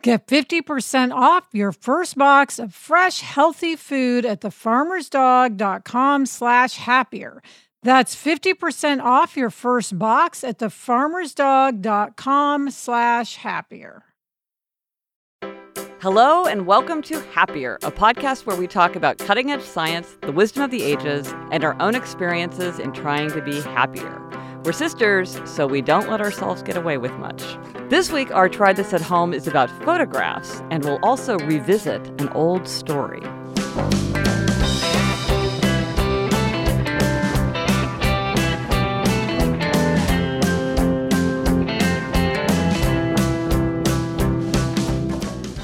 Get 50% off your first box of fresh, healthy food at thefarmersdog.com slash happier. That's 50% off your first box at thefarmersdog.com slash happier. Hello and welcome to Happier, a podcast where we talk about cutting edge science, the wisdom of the ages, and our own experiences in trying to be happier. We're sisters, so we don't let ourselves get away with much. This week, our Try This at Home is about photographs, and we'll also revisit an old story.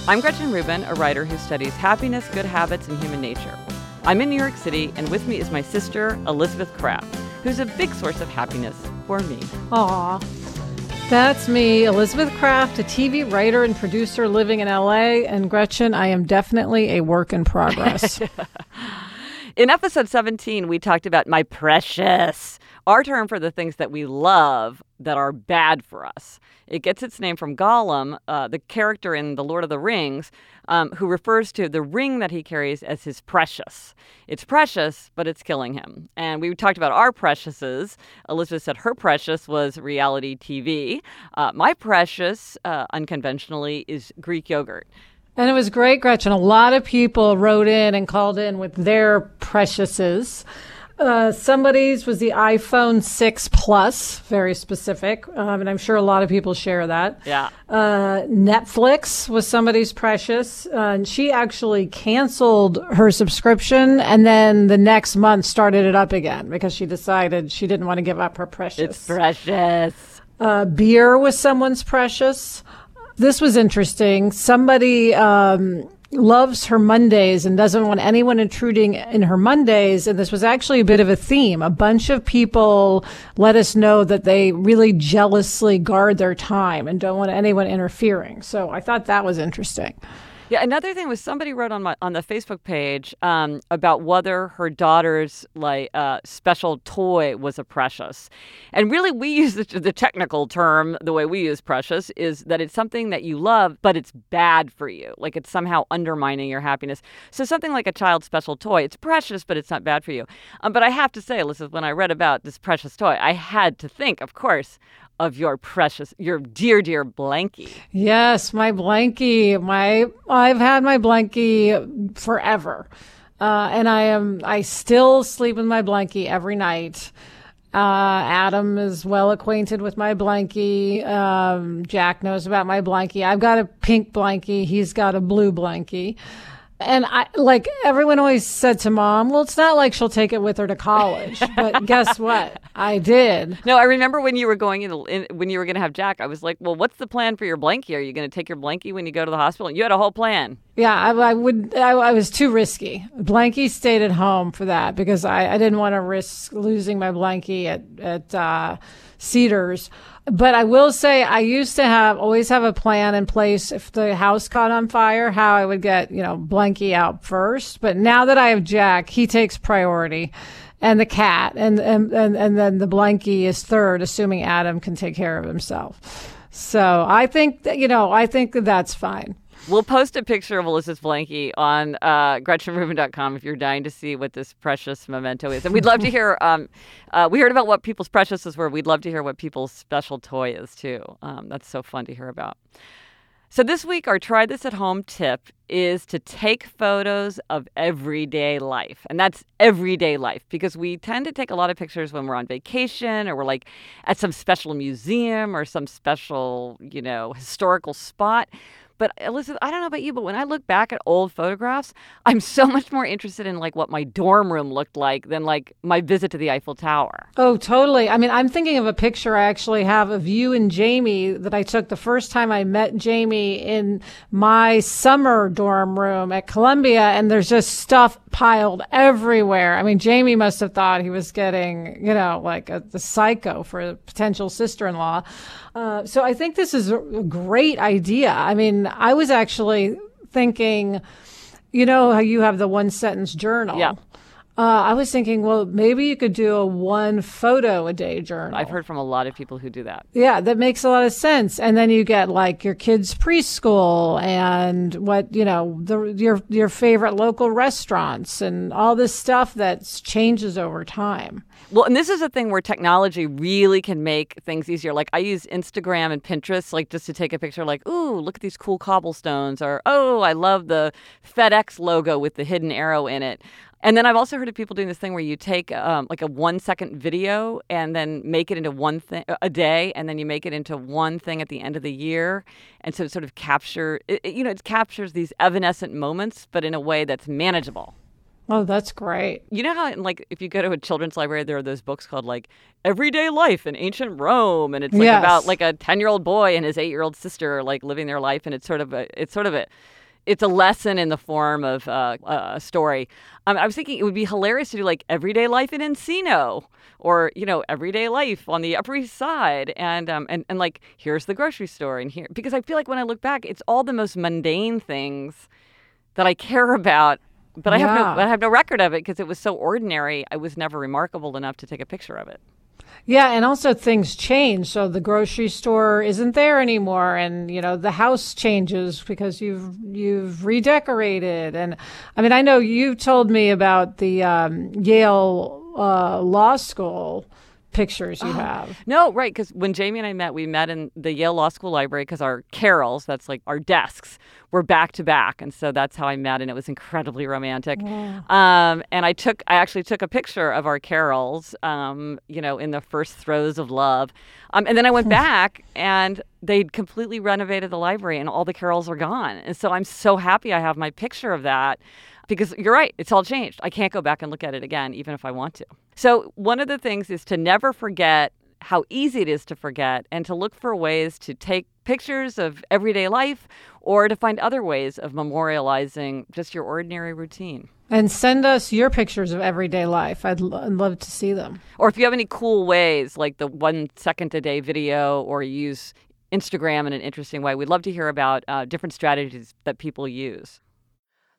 I'm Gretchen Rubin, a writer who studies happiness, good habits, and human nature. I'm in New York City, and with me is my sister, Elizabeth Craft who's a big source of happiness for me. Aw. That's me, Elizabeth Craft, a TV writer and producer living in LA. And Gretchen, I am definitely a work in progress. in episode 17, we talked about my precious, our term for the things that we love that are bad for us. It gets its name from Gollum, uh, the character in The Lord of the Rings, um, who refers to the ring that he carries as his precious. It's precious, but it's killing him. And we talked about our preciouses. Elizabeth said her precious was reality TV. Uh, my precious, uh, unconventionally, is Greek yogurt. And it was great, Gretchen. A lot of people wrote in and called in with their preciouses. Uh, somebody's was the iPhone 6 Plus, very specific. Um, and I'm sure a lot of people share that. Yeah. Uh, Netflix was somebody's precious. Uh, and she actually canceled her subscription and then the next month started it up again because she decided she didn't want to give up her precious. It's precious. Uh, beer was someone's precious. This was interesting. Somebody, um, loves her Mondays and doesn't want anyone intruding in her Mondays. And this was actually a bit of a theme. A bunch of people let us know that they really jealously guard their time and don't want anyone interfering. So I thought that was interesting. Yeah, another thing was somebody wrote on my on the Facebook page um, about whether her daughter's like uh, special toy was a precious, and really we use the, the technical term the way we use precious is that it's something that you love but it's bad for you, like it's somehow undermining your happiness. So something like a child's special toy, it's precious but it's not bad for you. Um, but I have to say, Elizabeth, when I read about this precious toy, I had to think, of course, of your precious, your dear, dear blankie. Yes, my blankie. My I've had my blankie forever, uh, and I am I still sleep with my blankie every night. Uh, Adam is well acquainted with my blankie. Um, Jack knows about my blankie. I've got a pink blankie. He's got a blue blankie. And I like everyone always said to mom, well, it's not like she'll take it with her to college. But guess what? I did. No, I remember when you were going in, in when you were going to have Jack. I was like, well, what's the plan for your blankie? Are you going to take your blankie when you go to the hospital? You had a whole plan. Yeah, I, I would. I, I, was too risky. Blankie stayed at home for that because I, I didn't want to risk losing my blankie at at uh, Cedars. But I will say I used to have always have a plan in place if the house caught on fire, how I would get, you know, Blanky out first. But now that I have Jack, he takes priority and the cat and, and, and, and then the Blanky is third, assuming Adam can take care of himself. So I think that, you know, I think that that's fine. We'll post a picture of Ulysses Blanky on uh, GretchenRubin.com if you're dying to see what this precious memento is. And we'd love to hear, um, uh, we heard about what people's preciouses were. We'd love to hear what people's special toy is too. Um, that's so fun to hear about. So, this week, our try this at home tip is to take photos of everyday life. And that's everyday life because we tend to take a lot of pictures when we're on vacation or we're like at some special museum or some special, you know, historical spot. But Elizabeth, I don't know about you, but when I look back at old photographs, I'm so much more interested in like what my dorm room looked like than like my visit to the Eiffel Tower. Oh, totally. I mean, I'm thinking of a picture I actually have of you and Jamie that I took the first time I met Jamie in my summer dorm room at Columbia, and there's just stuff piled everywhere. I mean, Jamie must have thought he was getting, you know, like a, the psycho for a potential sister in law. Uh, so I think this is a great idea. I mean, I was actually thinking, you know, how you have the one sentence journal. Yeah. Uh, I was thinking, well, maybe you could do a one photo a day journal. I've heard from a lot of people who do that. Yeah, that makes a lot of sense. And then you get like your kids' preschool and what you know, the, your your favorite local restaurants and all this stuff that changes over time. Well, and this is a thing where technology really can make things easier. Like I use Instagram and Pinterest, like just to take a picture, like, ooh, look at these cool cobblestones, or oh, I love the FedEx logo with the hidden arrow in it. And then I've also heard of people doing this thing where you take um, like a one second video and then make it into one thing a day, and then you make it into one thing at the end of the year, and so it sort of capture, it, you know, it captures these evanescent moments, but in a way that's manageable. Oh, that's great. You know how, like, if you go to a children's library, there are those books called, like, Everyday Life in Ancient Rome. And it's, like, Yes. about, like, a 10 year old boy and his eight year old sister, like, living their life. And it's sort of a, it's sort of a, it's a lesson in the form of uh, a story. Um, I was thinking it would be hilarious to do, like, Everyday Life in Encino or, you know, Everyday Life on the Upper East Side. And, um, and, and, like, here's the grocery store. And here, because I feel like when I look back, it's all the most mundane things that I care about but I have no I have no record of it because it was so ordinary. I was never remarkable enough to take a picture of it. Yeah, and also things change. So the grocery store isn't there anymore, and you know the house changes because you've you've redecorated. And I mean, I know you told me about the um, Yale uh, Law School pictures you have. No, right? Because when Jamie and I met, we met in the Yale Law School library because our carrels, that's like our desks, were back to back, and so that's how I met, and it was incredibly romantic. Um, and I took, I actually took a picture of our carrels, um, you know, in the first throes of love, um, and then I went back and they'd completely renovated the library, and all the carrels are gone, and so I'm so happy I have my picture of that. Because you're right, it's all changed. I can't go back and look at it again, even if I want to. So, one of the things is to never forget how easy it is to forget and to look for ways to take pictures of everyday life or to find other ways of memorializing just your ordinary routine. And send us your pictures of everyday life. I'd, lo- I'd love to see them. Or if you have any cool ways, like the one second a day video, or use Instagram in an interesting way, we'd love to hear about uh, different strategies that people use.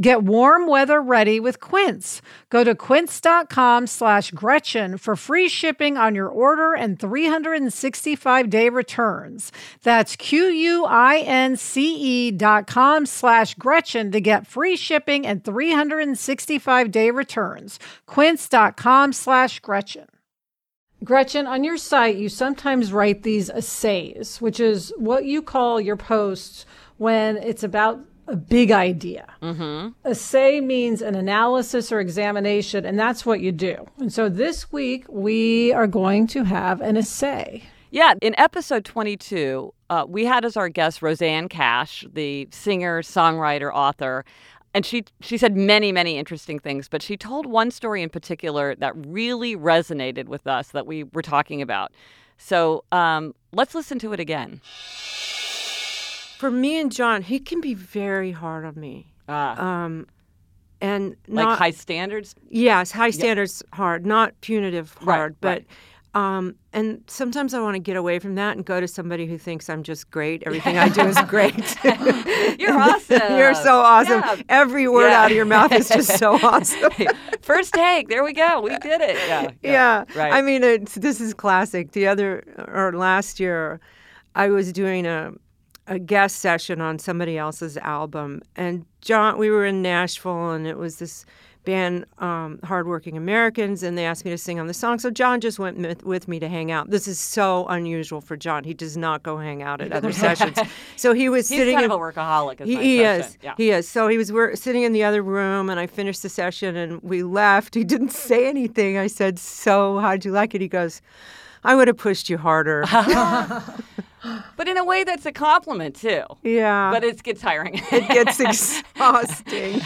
Get warm weather ready with Quince. Go to quince.com slash Gretchen for free shipping on your order and 365 day returns. That's Q-U-I-N-C-E dot com slash Gretchen to get free shipping and 365 day returns. Quince.com slash Gretchen. Gretchen, on your site, you sometimes write these essays, which is what you call your posts when it's about a big idea. Mm-hmm. Essay means an analysis or examination, and that's what you do. And so this week, we are going to have an essay. Yeah, in episode 22, uh, we had as our guest Rosanne Cash, the singer, songwriter, author. And she, she said many, many interesting things, but she told one story in particular that really resonated with us that we were talking about. So um, let's listen to it again. For me and John, he can be very hard on me. Ah. Um, and like high standards? Yes, high standards hard, not punitive Right, hard. but right. um, and sometimes I want to get away from that and go to somebody who thinks I'm just great. Everything I do is great. You're awesome. You're so awesome. Yeah. Every word Yeah. out of your mouth is just so awesome. First take. There we go. We did it. Yeah. yeah. Right. I mean, it's, this is classic. The other or last year, I was doing a a guest session on somebody else's album, and John. We were in Nashville, and it was this band, um, Hardworking Americans, and they asked me to sing on the song. So John just went with, with me to hang out. This is so unusual for John. He does not go hang out at other sessions. So he was He's sitting kind in of a workaholic. Is he, he is. Yeah. He is. So he was wor- sitting in the other room, and I finished the session, and we left. He didn't say anything. I said, "So, how'd you like it?" He goes, "I would have pushed you harder." But in a way, that's a compliment too. yeah, But it gets tiring. it gets exhausting.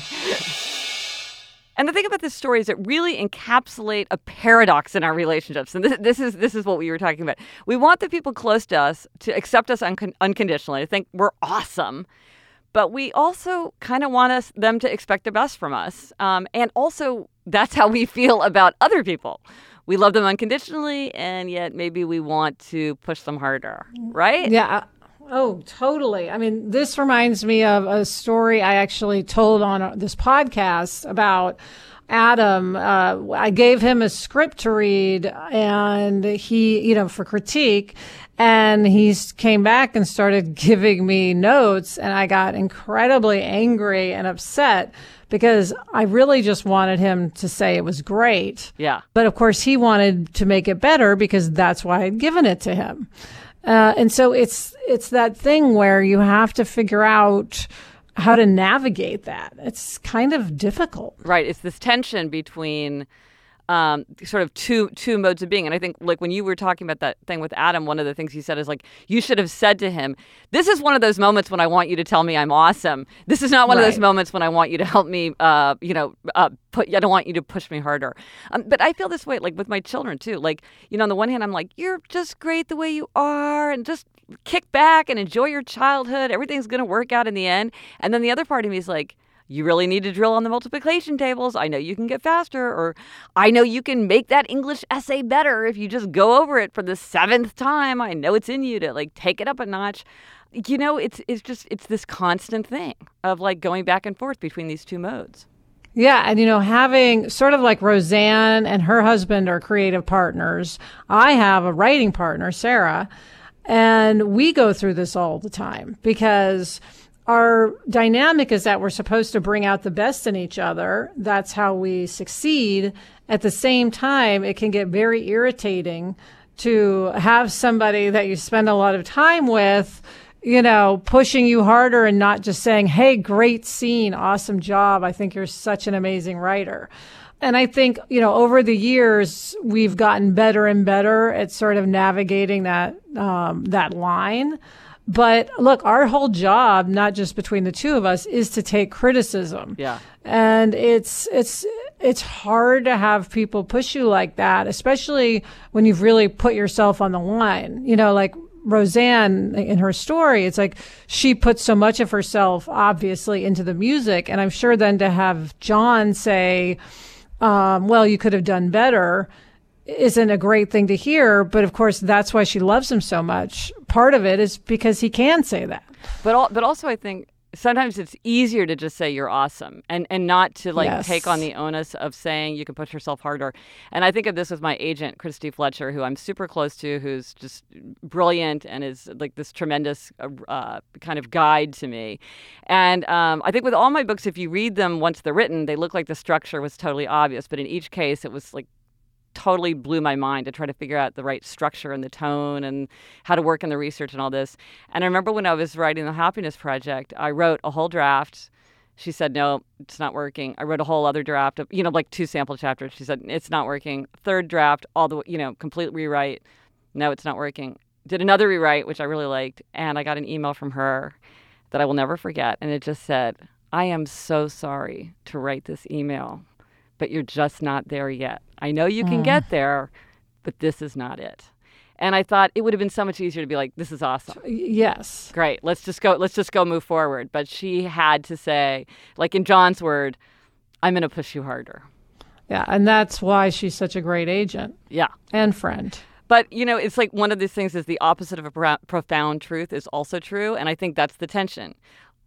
And the thing about this story is it really encapsulate a paradox in our relationships. And this, this is this is what we were talking about. We want the people close to us to accept us uncon- unconditionally, to think we're awesome, but we also kind of want us them to expect the best from us. Um, and also, that's how we feel about other people. We love them unconditionally, and yet maybe we want to push them harder, right? Yeah. Oh, totally. I mean, this reminds me of a story I actually told on uh, this podcast about Adam. Uh, I gave him a script to read and he, you know, for critique. And he came back and started giving me notes and I got incredibly angry and upset because I really just wanted him to say it was great. Yeah. But of course, he wanted to make it better because that's why I'd given it to him. Uh, and so it's it's that thing where you have to figure out how to navigate that. It's kind of difficult. right it's this tension between um, sort of two two modes of being. And i think like when you were talking about that thing with adam one of the things he said is like you should have said to him this is one of those moments when i want you to tell me i'm awesome. This is not one of those moments when i want you to help me uh, you know uh, put i don't want you to push me harder. Um, but i feel this way like with my children too. Like you know on the one hand i'm like you're just great the way you are and just kick back and enjoy your childhood. Everything's going to work out in the end. And then the other part of me is like you really need to drill on the multiplication tables. I know you can get faster, or I know you can make that English essay better if you just go over it for the seventh time. I know it's in you to like take it up a notch. You know, it's it's just it's this constant thing of like going back and forth between these two modes. Yeah, and you know, having sort of like Rosanne and her husband are creative partners. I have a writing partner, Sarah, and we go through this all the time because our dynamic is that we're supposed to bring out the best in each other. That's how we succeed. At the same time, it can get very irritating to have somebody that you spend a lot of time with, you know, pushing you harder and not just saying, Hey, great scene. Awesome job. I think you're such an amazing writer. And I think, you know, over the years, we've gotten better and better at sort of navigating that, um, that line. But look, our whole job, not just between the two of us, is to take criticism. Yeah. And it's, it's, it's hard to have people push you like that, especially when you've really put yourself on the line. You know, like Rosanne in her story, it's like she put so much of herself obviously into the music. And I'm sure then to have John say, um, well, you could have done better isn't a great thing to hear. But of course, that's why she loves him so much. Part of it is because he can say that. But all, but also I think sometimes it's easier to just say you're awesome and and not to like Yes. take on the onus of saying you can push yourself harder. And I think of this with my agent Christy Fletcher, who I'm super close to, who's just brilliant and is like this tremendous uh, uh, kind of guide to me. And um, I think with all my books, if you read them once they're written, they look like the structure was totally obvious. But in each case, it was like totally blew my mind to try to figure out the right structure and the tone and how to work in the research and all this. And I remember when I was writing the Happiness Project, I wrote a whole draft. She said, no, it's not working. I wrote a whole other draft of, you know, like two sample chapters. She said, it's not working. Third draft, all the, you know, complete rewrite. No, it's not working. did another rewrite, which I really liked, and I got an email from her that I will never forget. And it just said, I am so sorry to write this email, but you're just not there yet. I know you can mm. get there, but this is not it. And I thought it would have been so much easier to be like, "This is awesome." Yes. Great. Let's just go. Let's just go move forward. But she had to say, like in John's word, "I'm going to push you harder." Yeah, and that's why she's such a great agent. Yeah. And friend. But, you know, it's like one of these things is the opposite of a pro- profound truth is also true. And I think that's the tension.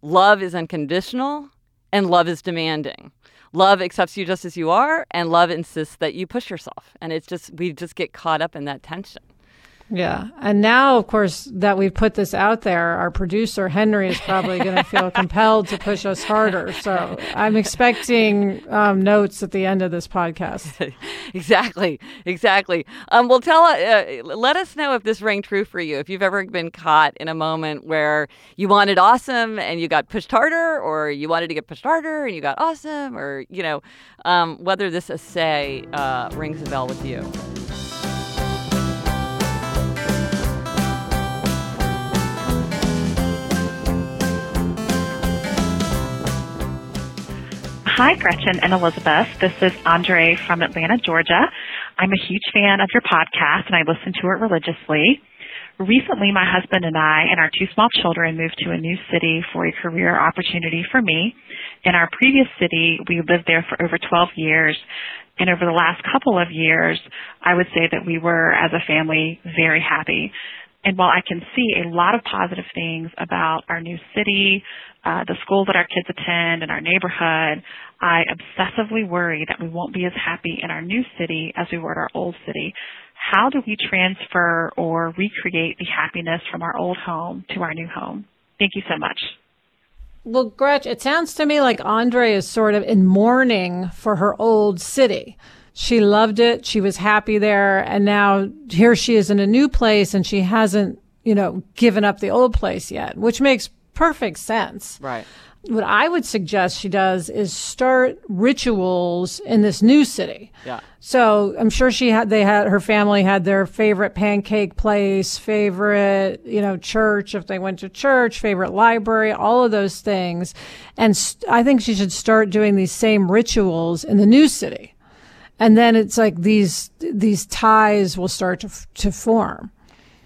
Love is unconditional and love is demanding. Love accepts you just as you are, and love insists that you push yourself. And it's just, we just get caught up in that tension. Yeah. And now, of course, that we've put this out there, our producer, Henry, is probably going to feel compelled to push us harder. So I'm expecting um, notes at the end of this podcast. exactly. Exactly. Um, well, tell, uh, let us know if this rang true for you. If you've ever been caught in a moment where you wanted awesome and you got pushed harder, or you wanted to get pushed harder and you got awesome, or, you know, um, whether this essay uh, rings a bell with you. Hi, Gretchen and Elizabeth. This is Andre from Atlanta, Georgia. I'm a huge fan of your podcast and I listen to it religiously. Recently, my husband and I and our two small children moved to a new city for a career opportunity for me. In our previous city, we lived there for over 12 years. And over the last couple of years, I would say that we were, as a family, very happy. And while I can see a lot of positive things about our new city, uh, the school that our kids attend, and our neighborhood, I obsessively worry that we won't be as happy in our new city as we were at our old city. How do we transfer or recreate the happiness from our old home to our new home? Thank you so much. Well, Gretch, it sounds to me like Andre is sort of in mourning for her old city. She loved it. She was happy there. And now here she is in a new place and she hasn't, you know, given up the old place yet, which makes perfect sense. Right what I would suggest she does is start rituals in this new city. Yeah. So I'm sure she had, they had, her family had their favorite pancake place, favorite, you know, church, if they went to church, favorite library, all of those things. And st- I think she should start doing these same rituals in the new city. And then it's like these, these ties will start to, to form.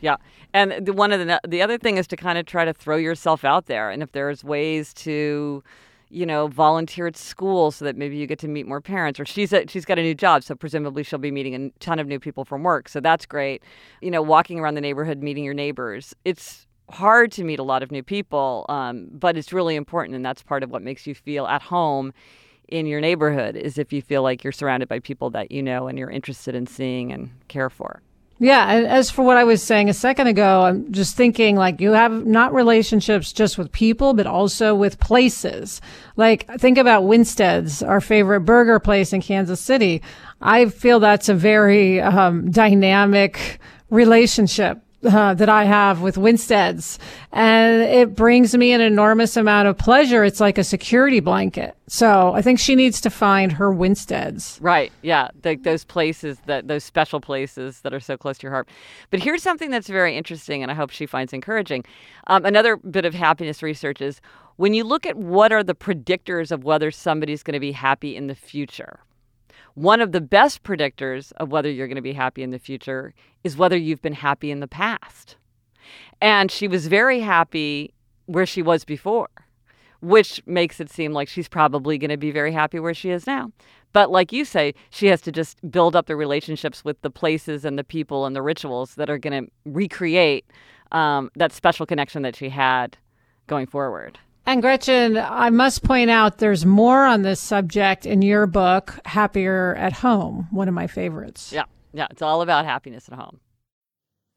Yeah. And the, one of the the other thing is to kind of try to throw yourself out there, and if there's ways to, you know, volunteer at school so that maybe you get to meet more parents. Or she's a, she's got a new job, so presumably she'll be meeting a ton of new people from work, so that's great. You know, walking around the neighborhood, meeting your neighbors. It's hard to meet a lot of new people, um, but it's really important, and that's part of what makes you feel at home in your neighborhood. Is if you feel like you're surrounded by people that you know and you're interested in seeing and care for. Yeah, and as for what I was saying a second ago, I'm just thinking like you have not relationships just with people, but also with places. Like think about Winstead's, our favorite burger place in Kansas City. I feel that's a very um, dynamic relationship uh, that I have with Winsteads, and it brings me an enormous amount of pleasure. It's like a security blanket. So I think she needs to find her Winsteads. Right. Yeah. The, those places that those special places that are so close to your heart. But here's something that's very interesting, and I hope she finds encouraging. Um, another bit of happiness research is when you look at what are the predictors of whether somebody's going to be happy in the future one of the best predictors of whether you're going to be happy in the future is whether you've been happy in the past. And she was very happy where she was before, which makes it seem like she's probably going to be very happy where she is now. But like you say, she has to just build up the relationships with the places and the people and the rituals that are going to recreate um, that special connection that she had going forward. And Gretchen, I must point out there's more on this subject in your book, Happier at Home, one of my favorites. Yeah. Yeah. It's all about happiness at home.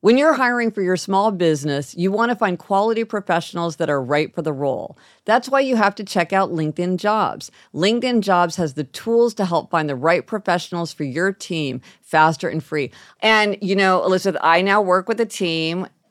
When you're hiring for your small business, you want to find quality professionals that are right for the role. That's why you have to check out LinkedIn Jobs. LinkedIn Jobs has the tools to help find the right professionals for your team faster and free. And, you know, Elizabeth, I now work with a team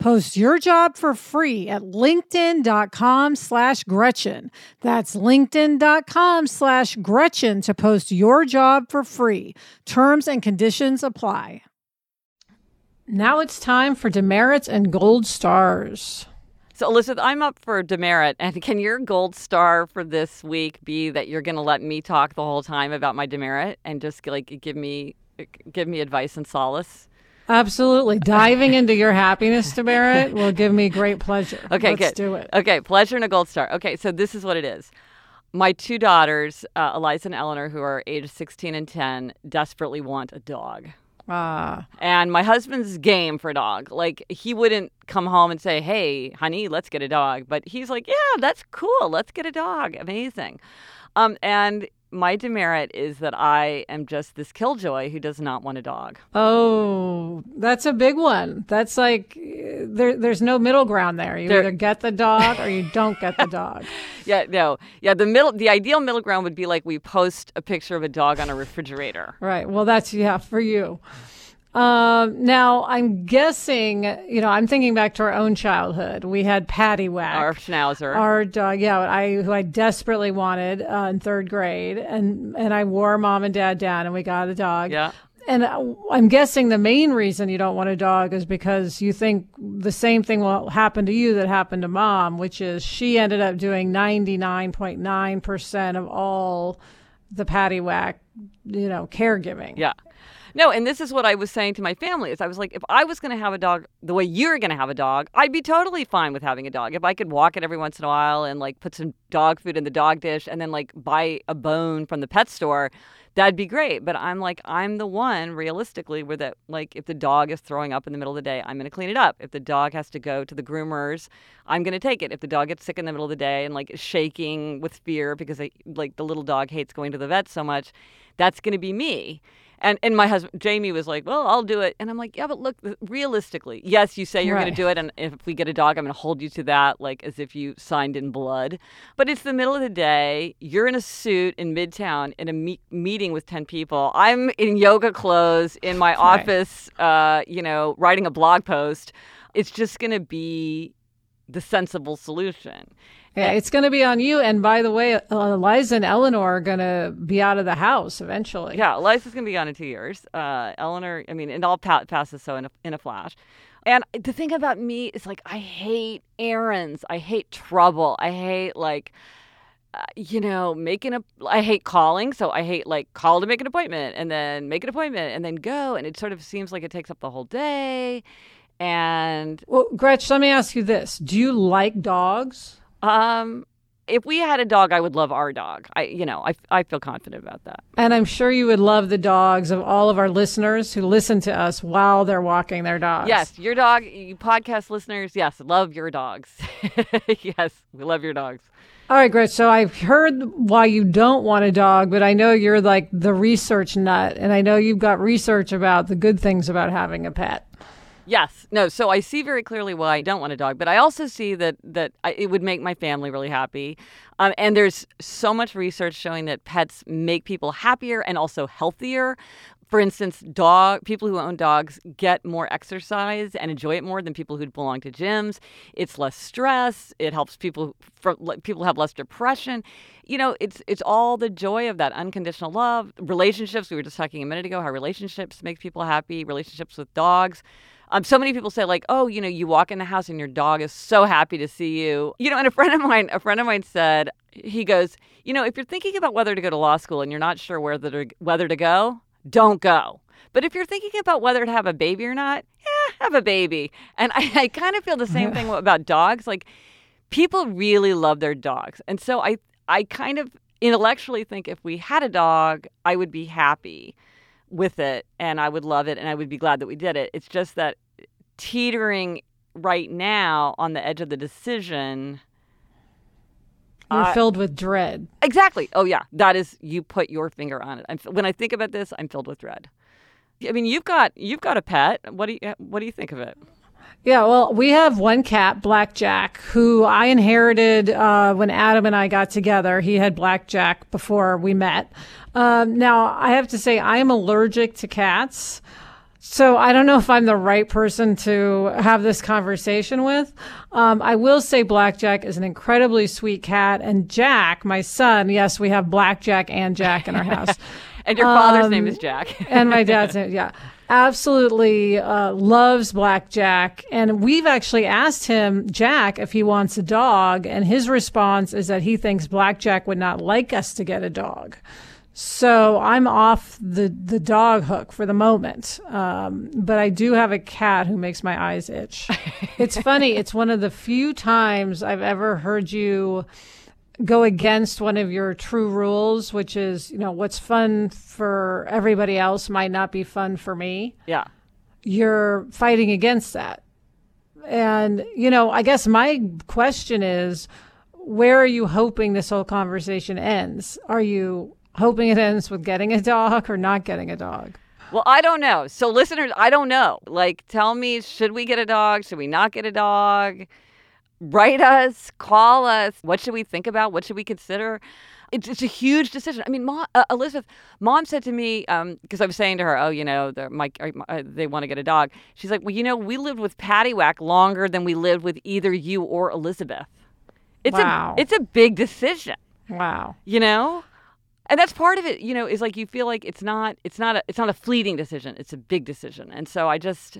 Post your job for free at linkedin.com slash Gretchen. That's linkedin.com slash Gretchen to post your job for free. Terms and conditions apply. Now it's time for demerits and gold stars. So, Elizabeth, I'm up for demerit. And can your gold star for this week be that you're going to let me talk the whole time about my demerit and just like give me give me advice and solace? Absolutely. Diving into your happiness, demerit, will give me great pleasure. Okay, Let's good. do it. Okay, pleasure and a gold star. Okay, so this is what it is. My two daughters, uh, Eliza and Eleanor, who are ages 16 and 10, desperately want a dog. Ah, And my husband's game for a dog. Like, he wouldn't come home and say, Hey, honey, let's get a dog. But he's like, Yeah, that's cool. Let's get a dog. Amazing. Um, and my demerit is that I am just this killjoy who does not want a dog. oh, that's a big one. That's like there, there's no middle ground there. You There- either get the dog or you don't get the dog. Yeah, no. Yeah, the middle the ideal middle ground would be like we post a picture of a dog on a refrigerator. Right. Well, that's yeah for you. Um, now I'm guessing, you know, I'm thinking back to our own childhood. We had Patty Whack. Our schnauzer. our dog, yeah, I who I desperately wanted uh, in third grade, and and I wore mom and dad down, and we got a dog. yeah. And uh, I'm guessing the main reason you don't want a dog is because you think the same thing will happen to you that happened to mom, which is she ended up doing 99.9% of all the patty whack, you know, caregiving. Yeah. No, and this is what I was saying to my family is I was like, if I was going to have a dog the way you're going to have a dog, I'd be totally fine with having a dog. If I could walk it every once in a while and like put some dog food in the dog dish and then like buy a bone from the pet store, that'd be great. But I'm like, I'm the one realistically where that like if the dog is throwing up in the middle of the day, I'm going to clean it up. If the dog has to go to the groomers, I'm going to take it. If the dog gets sick in the middle of the day and like shaking with fear because I, like the little dog hates going to the vet so much, that's going to be me. And and my husband Jamie was like, "Well, I'll do it." And I'm like, "Yeah, but look, realistically, yes, you say you're going to do it, and if we get a dog, I'm going to hold you to that, like as if you signed in blood." But it's the middle of the day. You're in a suit in Midtown in a me- meeting with ten people. I'm in yoga clothes in my office, uh, you know, writing a blog post. It's just going to be the sensible solution. Yeah, it's going to be on you. And by the way, uh, Eliza and Eleanor are going to be out of the house eventually. Yeah, Eliza's gonna be gone in two years. Uh, Eleanor, I mean, it all pa- passes so in a, in a flash. And the thing about me is like I hate errands. I hate trouble. I hate like, uh, you know, making a. I hate calling. So I hate like call to make an appointment and then make an appointment and then go. And it sort of seems like it takes up the whole day. And Well, Gretch, let me ask you this: Do you like dogs? Um, if we had a dog, I would love our dog. I, you know, I, I feel confident about that. And I'm sure you would love the dogs of all of our listeners who listen to us while they're walking their dogs. Yes, your dog, you podcast listeners, yes, love your dogs. yes, we love your dogs. All right, Gretch. So I've heard why you don't want a dog, but I know you're like the research nut, and I know you've got research about the good things about having a pet. Yes, no. So I see very clearly why I don't want a dog, but I also see that that I, it would make my family really happy. Um, and there's so much research showing that pets make people happier and also healthier. For instance, dog people who own dogs get more exercise and enjoy it more than people who belong to gyms. It's less stress. It helps people for, people have less depression. You know, it's it's all the joy of that unconditional love. Relationships. We were just talking a minute ago how relationships make people happy. Relationships with dogs. Um, so many people say like, oh, you know, you walk in the house and your dog is so happy to see you. You know, and a friend of mine, a friend of mine said, he goes, you know, if you're thinking about whether to go to law school and you're not sure whether to whether to go, don't go. But if you're thinking about whether to have a baby or not, yeah, have a baby. And I, I kind of feel the same thing about dogs. Like people really love their dogs. And so I I kind of intellectually think if we had a dog, I would be happy with it and I would love it and I would be glad that we did it. It's just that teetering right now on the edge of the decision. You're Uh, filled with dread. Exactly. Oh yeah, that is you put your finger on it. I'm, when I think about this, I'm filled with dread. I mean, you've got you've got a pet. What do you what do you think of it? Yeah, well, we have one cat, Blackjack, who I inherited uh, when Adam and I got together. He had Blackjack before we met. Um, now, I have to say, I am allergic to cats. So I don't know if I'm the right person to have this conversation with. Um, I will say Blackjack is an incredibly sweet cat. And Jack, my son, yes, we have Blackjack and Jack in our house. And your father's Um, name is Jack. and my dad's name, yeah, absolutely uh, loves Blackjack. And we've actually asked him, Jack, if he wants a dog, and his response is that he thinks Blackjack would not like us to get a dog. So I'm off the the dog hook for the moment, um, but I do have a cat who makes my eyes itch. it's funny; it's one of the few times I've ever heard you go against one of your true rules, which is, you know, what's fun for everybody else might not be fun for me. yeah. You're fighting against that. And, you know, I guess my question is where are you hoping this whole conversation ends? Are you hoping it ends with getting a dog or not getting a dog? Well, I don't know. So, listeners, I don't know. Like, tell me, should we get a dog? Should we not get a dog? Write us, call us. What should we think about? What should we consider? It's, it's a huge decision. I mean, mom, uh, Elizabeth, mom said to me, because I was saying to her, oh, you know, they're, my, uh, they want to get a dog. She's like, well, you know, we lived with Paddywhack longer than we lived with either you or Elizabeth. It's Wow. a it's a big decision Wow. you know and that's part of it you know is like you feel like it's not it's not a it's not a fleeting decision it's a big decision and so i just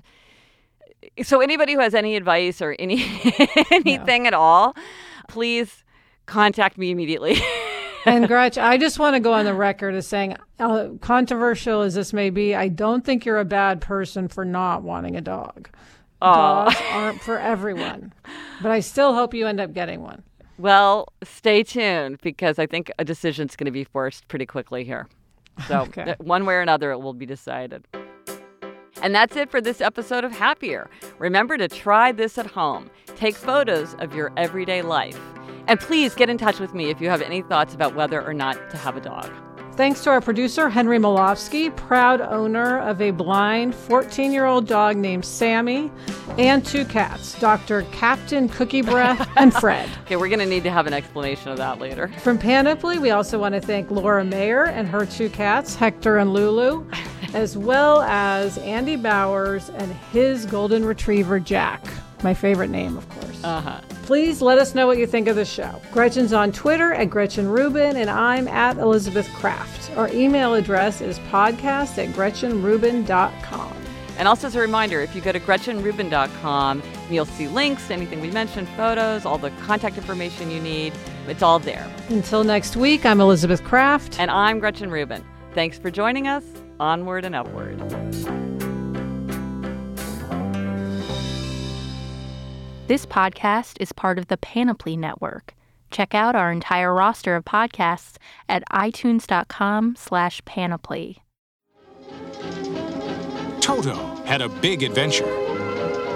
so anybody who has any advice or any anything at all please contact me immediately And Gretch, I just want to go on the record as saying, uh, controversial as this may be, I don't think you're a bad person for not wanting a dog. Dogs aren't for everyone, but I still hope you end up getting one. well stay tuned because i think a decision's going to be forced pretty quickly here so Okay. th- one way or another it will be decided And that's it for this episode of Happier. Remember to try this at home. Take photos of your everyday life. And please get in touch with me if you have any thoughts about whether or not to have a dog. Thanks to our producer, Henry Molofsky, proud owner of a blind 14 year old dog named Sammy, and two cats, Dr. Captain Cookie Breath and Fred. Okay, we're going to need to have an explanation of that later. From Panoply, we also want to thank Laura Mayer and her two cats, Hector and Lulu, as well as Andy Bowers and his golden retriever, Jack. My favorite name, of course. Uh huh. Please let us know what you think of the show. Gretchen's on Twitter at Gretchen Rubin, and I'm at Elizabeth Craft. Our email address is podcast at gretchenrubin.com. And also as a reminder, if you go to GretchenRubin.com, you'll see links to anything we mentioned, photos, all the contact information you need. It's all there. Until next week, I'm Elizabeth Craft. And I'm Gretchen Rubin. Thanks for joining us. Onward and upward. This podcast is part of the Panoply Network. Check out our entire roster of podcasts at itunes.com slash panoply. Toto had a big adventure.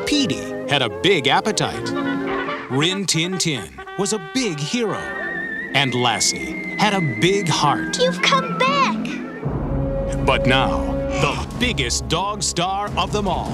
Petey had a big appetite. Rin Tin Tin was a big hero. And Lassie had a big heart. You've come back! But now, the biggest dog star of them all.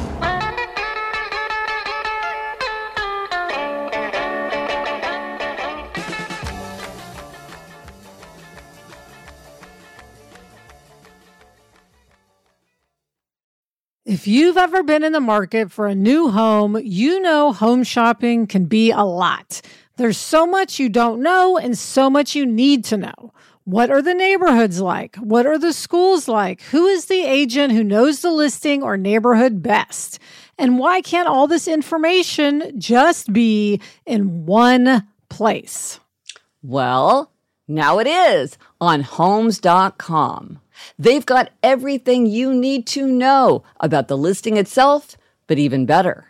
If you've ever been in the market for a new home, you know home shopping can be a lot. There's so much you don't know and so much you need to know. What are the neighborhoods like? What are the schools like? Who is the agent who knows the listing or neighborhood best? And why can't all this information just be in one place? Well, now it is on homes.com. They've got everything you need to know about the listing itself, But even better,